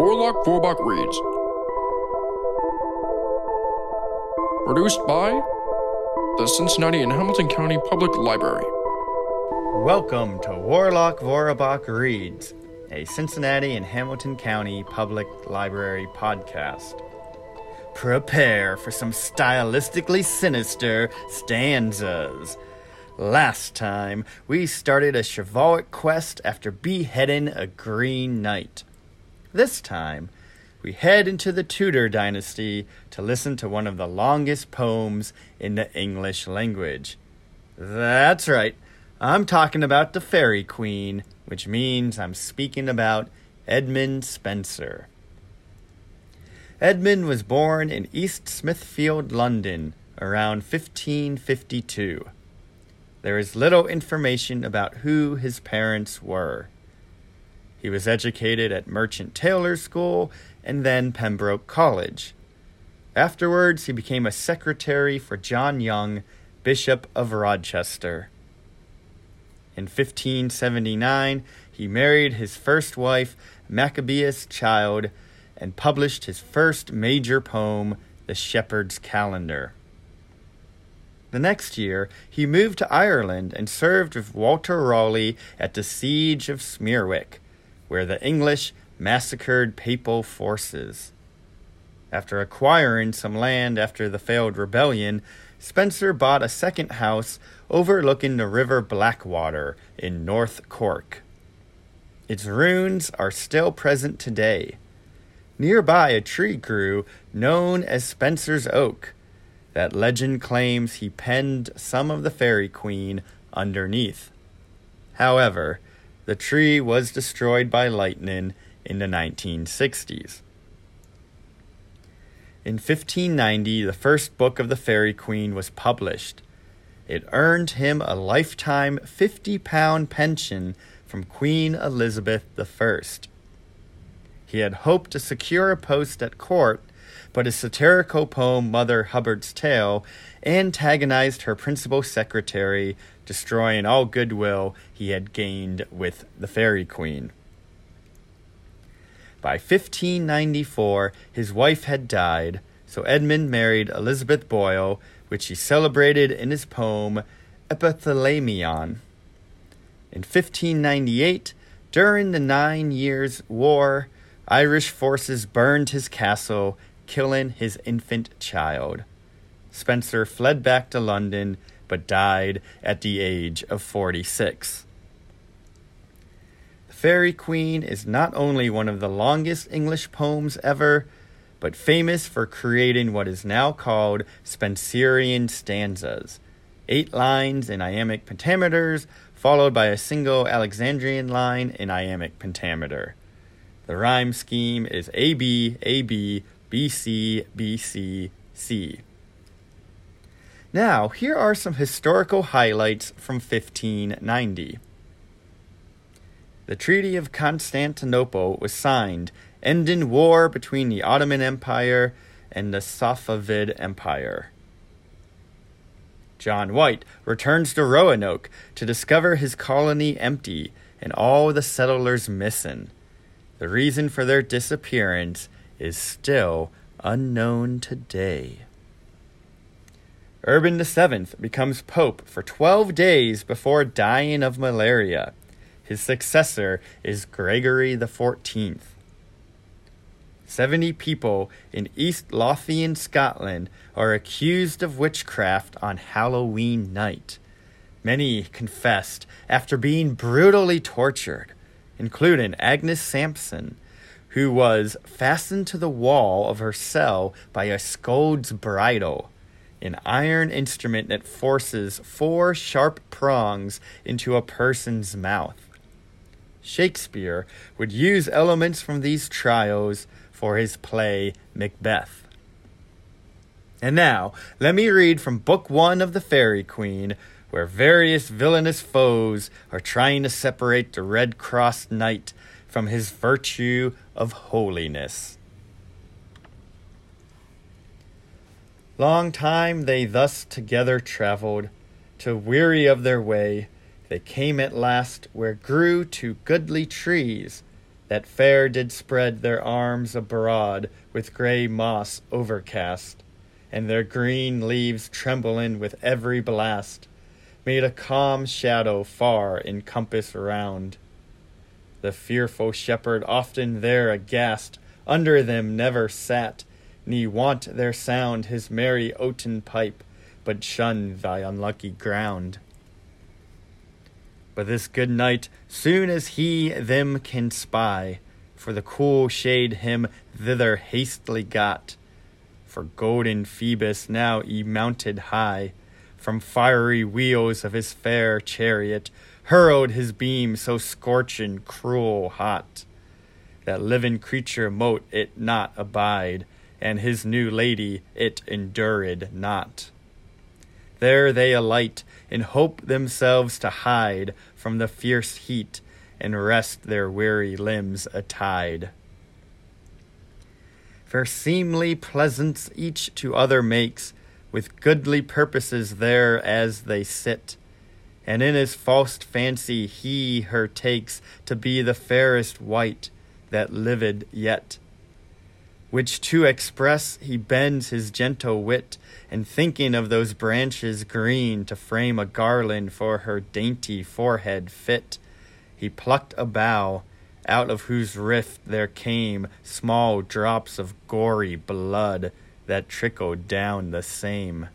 Warlock Vorobok Reads. Produced by the Cincinnati and Hamilton County Public Library. Welcome to Warlock Vorobok Reads, a Cincinnati and Hamilton County Public Library podcast. Prepare for some stylistically sinister stanzas. Last time, we started a chivalric quest after beheading a Green Knight. This time, we head into the Tudor dynasty to listen to one of the longest poems in the English language. That's right, I'm talking about the Faerie Queene, which means I'm speaking about Edmund Spenser. Edmund was born in East Smithfield, London, around 1552. There is little information about who his parents were. He was educated at Merchant Taylors' School and then Pembroke College. Afterwards, he became a secretary for John Young, Bishop of Rochester. In 1579, he married his first wife, Machabyas Childe, and published his first major poem, The Shepherd's Calendar. The next year, he moved to Ireland and served with Walter Raleigh at the Siege of Smerwick, where the English massacred papal forces. After acquiring some land after the failed rebellion, Spenser bought a second house overlooking the River Blackwater in North Cork. Its ruins are still present today. Nearby, a tree grew known as Spenser's Oak. That legend claims he penned some of the Faerie Queene underneath. However, the tree was destroyed by lightning in the 1960s. In 1590, the first book of the Faerie Queene was published. It earned him a lifetime 50 pound pension from Queen Elizabeth I. He had hoped to secure a post at court, but his satirical poem Mother Hubbard's Tale antagonized her principal secretary, destroying all goodwill he had gained with the Faerie Queene. By 1594, his wife had died, so Edmund married Elizabeth Boyle, which he celebrated in his poem Epithalamion. In 1598, during the Nine Years' War, Irish forces burned his castle, killing his infant child. Spenser fled back to London but died at the age of 46. The Faerie Queene is not only one of the longest English poems ever, but famous for creating what is now called Spenserian stanzas, eight lines in iambic pentameters, followed by a single Alexandrine line in iambic pentameter. The rhyme scheme is AB, AB, BC, BC, C. Now, here are some historical highlights from 1590. The Treaty of Constantinople was signed, ending war between the Ottoman Empire and the Safavid Empire. John White returns to Roanoke to discover his colony empty and all the settlers missing. The reason for their disappearance is still unknown today. Urban VII becomes pope for 12 days before dying of malaria. His successor is Gregory XIV. Seventy people in East Lothian, Scotland, are accused of witchcraft on Halloween night. Many confessed after being brutally tortured, including Agnes Sampson, who was fastened to the wall of her cell by a scold's bridle, an iron instrument that forces four sharp prongs into a person's mouth. Shakespeare would use elements from these trials for his play Macbeth. And now, let me read from Book One of The Faerie Queene, where various villainous foes are trying to separate the Red Cross Knight from his virtue of holiness. Long time they thus together travelled, till weary of their way, they came at last where grew two goodly trees, that fair did spread their arms abroad with grey moss overcast, and their green leaves trembling with every blast, made a calm shadow far in compass round. The fearful shepherd often there aghast under them never sat, ne want their sound his merry oaten pipe, but shun thy unlucky ground. But this good knight, soon as he them can spy, for the cool shade him thither hastily got. For golden Phoebus now y mounted high, from fiery wheels of his fair chariot, hurled his beam so scorchin' cruel hot, that living creature mote it not abide, and his new lady it endured not. There they alight, and hope themselves to hide from the fierce heat, and rest their weary limbs atide. For seemly pleasance each to other makes, with goodly purposes there as they sit, and in his false fancy he her takes to be the fairest wight that lived yet which to express he bends his gentle wit, and thinking of those branches green to frame a garland for her dainty forehead fit, he plucked a bough, out of whose rift there came small drops of gory blood that trickled down the same.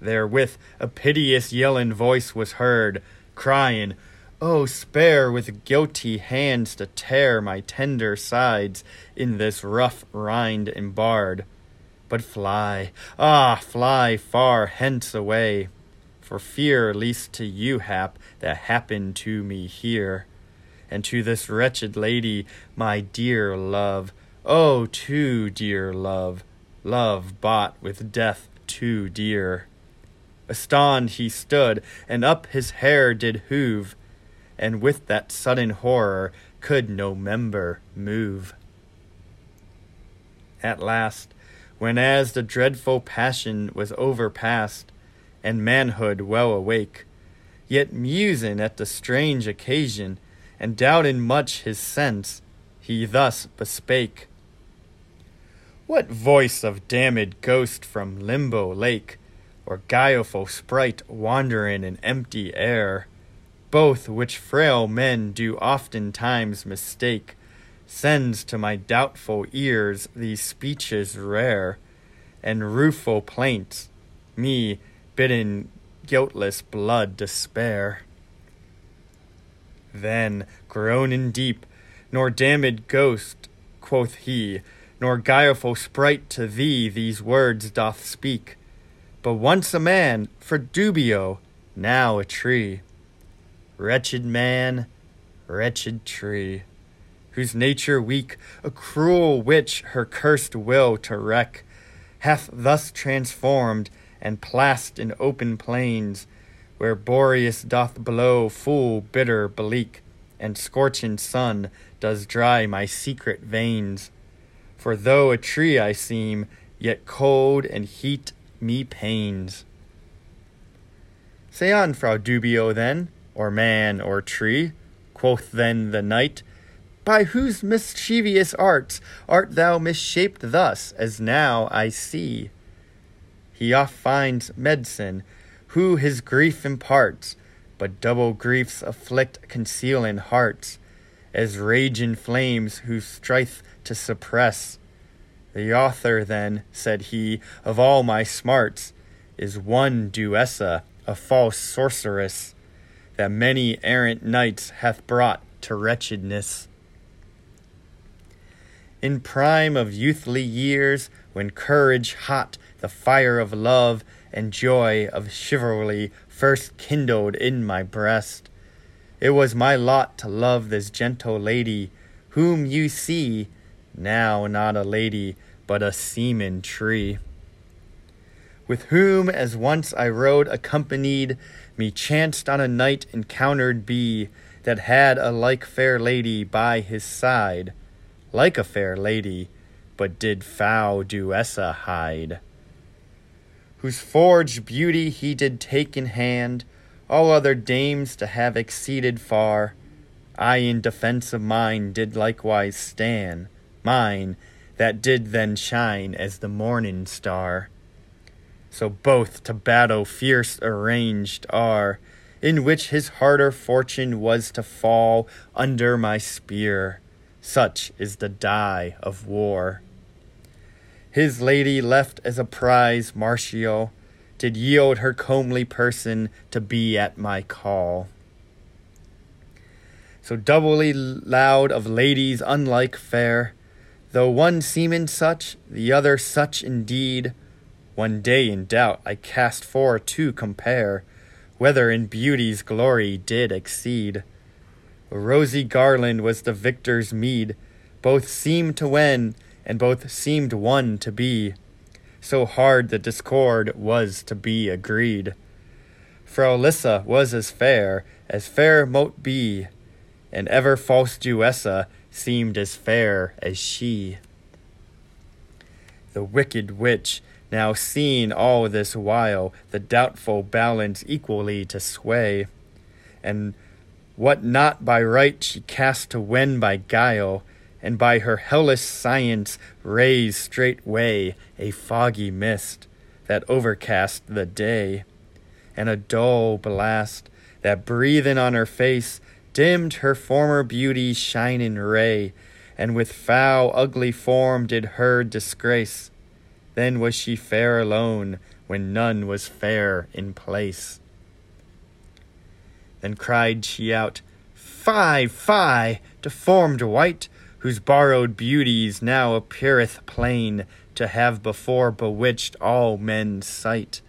Therewith a piteous yellin' voice was heard, crying, Oh, spare with guilty hands to tear my tender sides in this rough rind embarred. But fly, ah, fly far hence away, for fear least to you hap that happened to me here, and to this wretched lady, my dear love, oh, too dear love, love bought with death too dear. Astound he stood, and up his hair did hoove, and with that sudden horror could no member move. At last, when as the dreadful passion was overpast, and manhood well awake, yet musing at the strange occasion, and doubting much his sense, he thus bespake. What voice of damned ghost from limbo lake, or guileful sprite wandering in empty air, both which frail men do oftentimes mistake, sends to my doubtful ears these speeches rare, and rueful plaints, me bidding guiltless blood despair. Then, groaning deep, nor damned ghost, quoth he, nor guileful sprite to thee these words doth speak, but once a man, Fradubio, now a tree. Wretched man, wretched tree, whose nature weak, a cruel witch her cursed will to wreck, hath thus transformed and plast in open plains, where Boreas doth blow full bitter bleak, and scorching sun does dry my secret veins. For though a tree I seem, yet cold and heat me pains. Say on, Fradubio, then or man, or tree? Quoth then the knight, By whose mischievous arts art thou misshaped thus, as now I see? He oft finds medicine, who his grief imparts, but double griefs afflict concealing hearts, as raging flames who strive to suppress. The author, then, said he, of all my smarts, is one Duessa, a false sorceress that many errant knights hath brought to wretchedness. In prime of youthly years, when courage hot, the fire of love and joy of chivalry first kindled in my breast, it was my lot to love this gentle lady, whom you see, now not a lady, but a seaman tree with whom as once I rode accompanied, me chanced on a night encountered be, that had a like fair lady by his side, like a fair lady, but did foul Duessa hide. Whose forged beauty he did take in hand, all other dames to have exceeded far. I in defence of mine did likewise stand, mine that did then shine as the morning star. So both to battle fierce arranged are, in which his harder fortune was to fall under my spear. Such is the die of war. His lady left as a prize martial did yield her comely person to be at my call. So doubly loud of ladies unlike fair, though one seemed such, the other such indeed, one day in doubt I cast for to compare, whether in beauty's glory did exceed. A rosy garland was the victor's meed, both seemed to win, and both seemed one to be. So hard the discord was to be agreed. Fraelissa was as fair as fair mote be, and ever false Duessa seemed as fair as she. The wicked witch now seeing all this while the doubtful balance equally to sway, and what not by right she cast to win by guile, and by her hellish science raise straightway a foggy mist that overcast the day, and a dull blast that breathin' on her face dimmed her former beauty's shining ray, and with foul ugly form did her disgrace then was she fair alone, when none was fair in place. Then cried she out, Fie, fie, deformed wight, whose borrowed beauties now appeareth plain to have before bewitched all men's sight.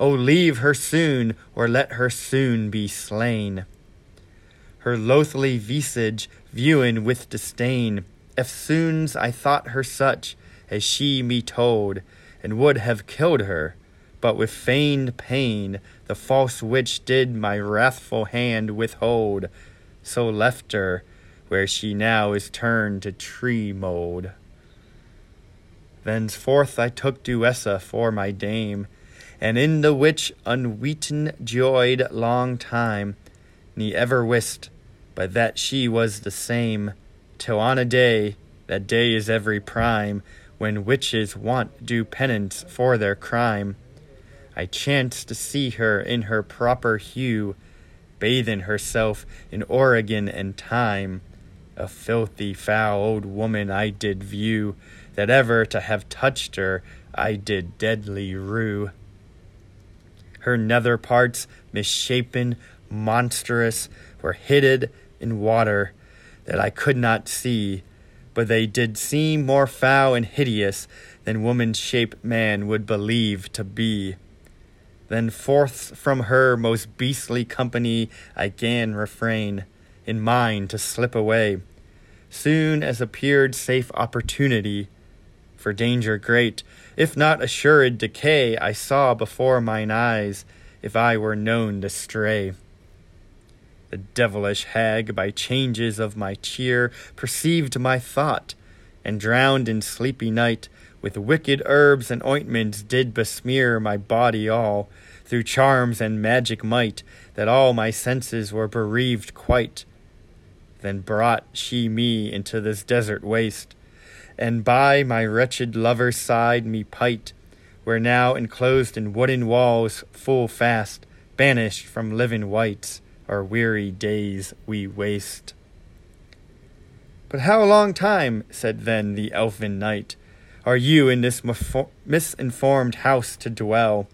O leave her soon, or let her soon be slain. Her loathly visage viewing with disdain, eftsoons I thought her such, as she me told, and would have killed her. But with feigned pain the false witch did my wrathful hand withhold, so left her where she now is turned to tree mold. Thenceforth I took Duessa for my dame, and in the witch unweeten joyed long time, ne ever wist but that she was the same, till on a day, that day is every prime, when witches want do penance for their crime. I chanced to see her in her proper hue, bathing herself in origane and thyme. A filthy, foul old woman I did view, that ever to have touched her I did deadly rue. Her nether parts, misshapen, monstrous, were hidden in water that I could not see, but they did seem more foul and hideous than woman's shape man would believe to be. Then forth from her most beastly company I gan refrain, in mind to slip away, soon as appeared safe opportunity. For danger great, if not assured decay, I saw before mine eyes, if I were known to stray. The devilish hag, by changes of my cheer, perceived my thought, and drowned in sleepy night, with wicked herbs and ointments did besmear my body all, through charms and magic might, that all my senses were bereaved quite. Then brought she me into this desert waste, and by my wretched lover's side me pight, where now enclosed in wooden walls full fast, banished from living wights our weary days we waste. But how long time, said then the elfin knight, are you in this misinformed house to dwell?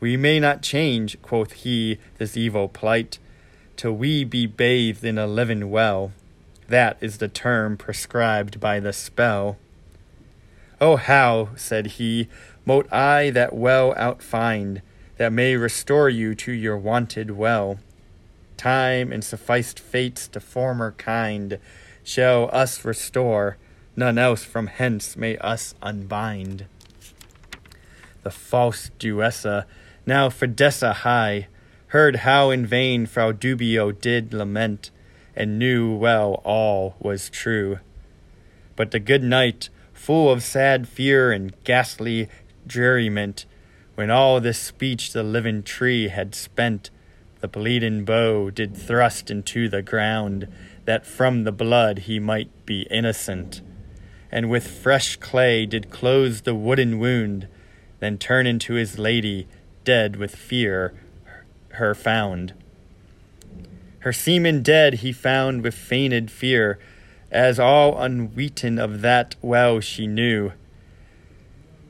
We may not change, quoth he, this evil plight, till we be bathed in a living well. That is the term prescribed by the spell. Oh, how, said he, mote I that well outfind, that may restore you to your wonted well time and sufficed fates to former kind shall us restore, none else from hence may us unbind. The false Duessa, now Fidessa high, heard how in vain Fradubio did lament, and knew well all was true. But the good knight, full of sad fear and ghastly dreariment, when all this speech the living tree had spent, the bleeding bow did thrust into the ground, that from the blood he might be innocent, and with fresh clay did close the wooden wound, then turn into his lady, dead with fear, her found. Her seaman dead he found with feigned fear, as all unweeten of that well she knew,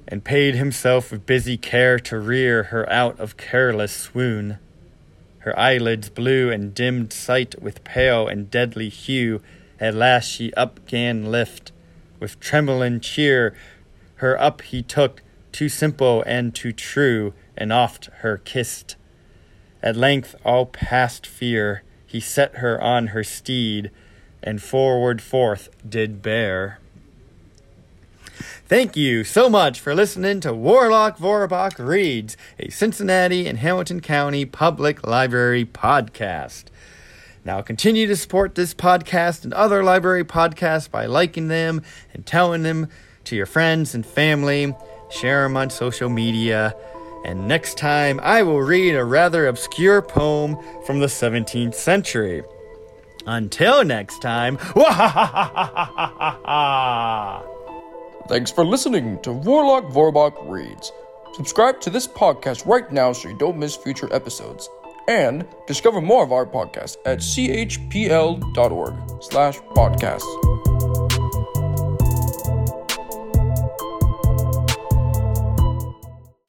and paid himself with busy care to rear her out of careless swoon. Her eyelids blue and dimmed sight with pale and deadly hue, at last she up gan lift, with trembling cheer, her up he took, too simple and too true, and oft her kissed. At length, all past fear, he set her on her steed, and forward forth did bear. Thank you so much for listening to Warlock Vorobok Reads, a Cincinnati and Hamilton County Public Library podcast. Now continue to support this podcast and other library podcasts by liking them and telling them to your friends and family. Share them on social media. And next time, I will read a rather obscure poem from the 17th century. Until next time, Thanks for listening to Warlock Vorobok Reads. Subscribe to this podcast right now so you don't miss future episodes. And discover more of our podcast at chpl.org slash podcasts.